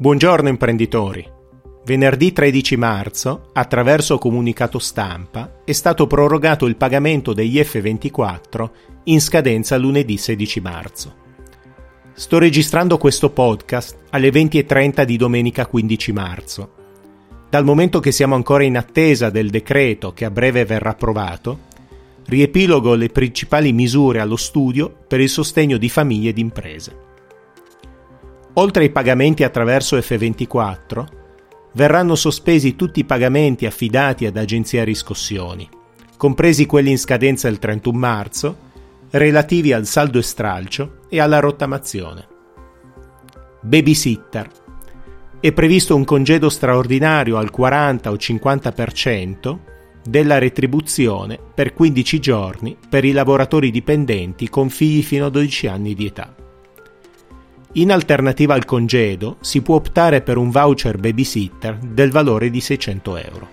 Buongiorno imprenditori. Venerdì 13 marzo, attraverso comunicato stampa, è stato prorogato il pagamento degli F24 in scadenza lunedì 16 marzo. Sto registrando questo podcast alle 20.30 di domenica 15 marzo. Dal momento che siamo ancora in attesa del decreto che a breve verrà approvato, riepilogo le principali misure allo studio per il sostegno di famiglie ed imprese. Oltre ai pagamenti attraverso F24, verranno sospesi tutti i pagamenti affidati ad agenzie riscossioni, compresi quelli in scadenza il 31 marzo, relativi al saldo e stralcio e alla rottamazione. Babysitter. È previsto un congedo straordinario al 40 o 50% della retribuzione per 15 giorni per i lavoratori dipendenti con figli fino a 12 anni di età. In alternativa al congedo si può optare per un voucher babysitter del valore di 600 euro.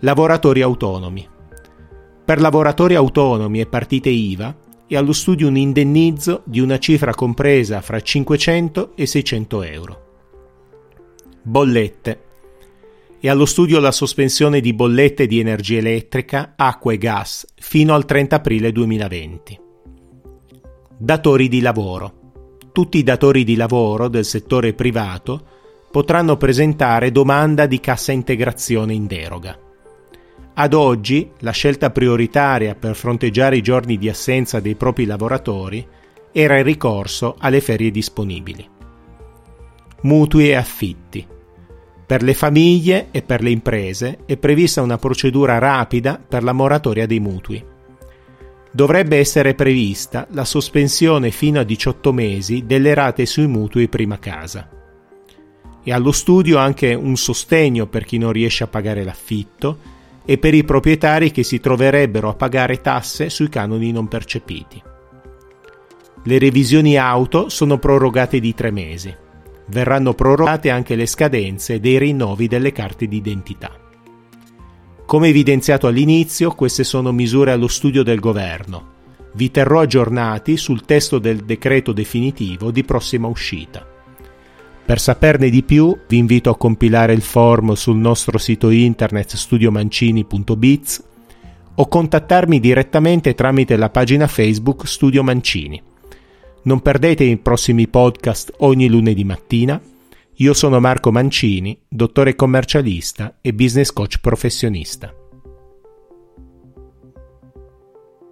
Lavoratori autonomi. Per lavoratori autonomi e partite IVA è allo studio un indennizzo di una cifra compresa fra 500 e 600 euro. Bollette. È allo studio la sospensione di bollette di energia elettrica, acqua e gas fino al 30 aprile 2020. Datori di lavoro tutti i datori di lavoro del settore privato potranno presentare domanda di cassa integrazione in deroga. Ad oggi la scelta prioritaria per fronteggiare i giorni di assenza dei propri lavoratori era il ricorso alle ferie disponibili. Mutui e affitti. Per le famiglie e per le imprese è prevista una procedura rapida per la moratoria dei mutui dovrebbe essere prevista la sospensione fino a 18 mesi delle rate sui mutui prima casa. E allo studio anche un sostegno per chi non riesce a pagare l'affitto e per i proprietari che si troverebbero a pagare tasse sui canoni non percepiti. Le revisioni auto sono prorogate di tre mesi. Verranno prorogate anche le scadenze dei rinnovi delle carte d'identità. Come evidenziato all'inizio, queste sono misure allo studio del governo. Vi terrò aggiornati sul testo del decreto definitivo di prossima uscita. Per saperne di più vi invito a compilare il form sul nostro sito internet studiomancini.biz o contattarmi direttamente tramite la pagina Facebook Studio Mancini. Non perdete i prossimi podcast ogni lunedì mattina io sono Marco Mancini, dottore commercialista e business coach professionista.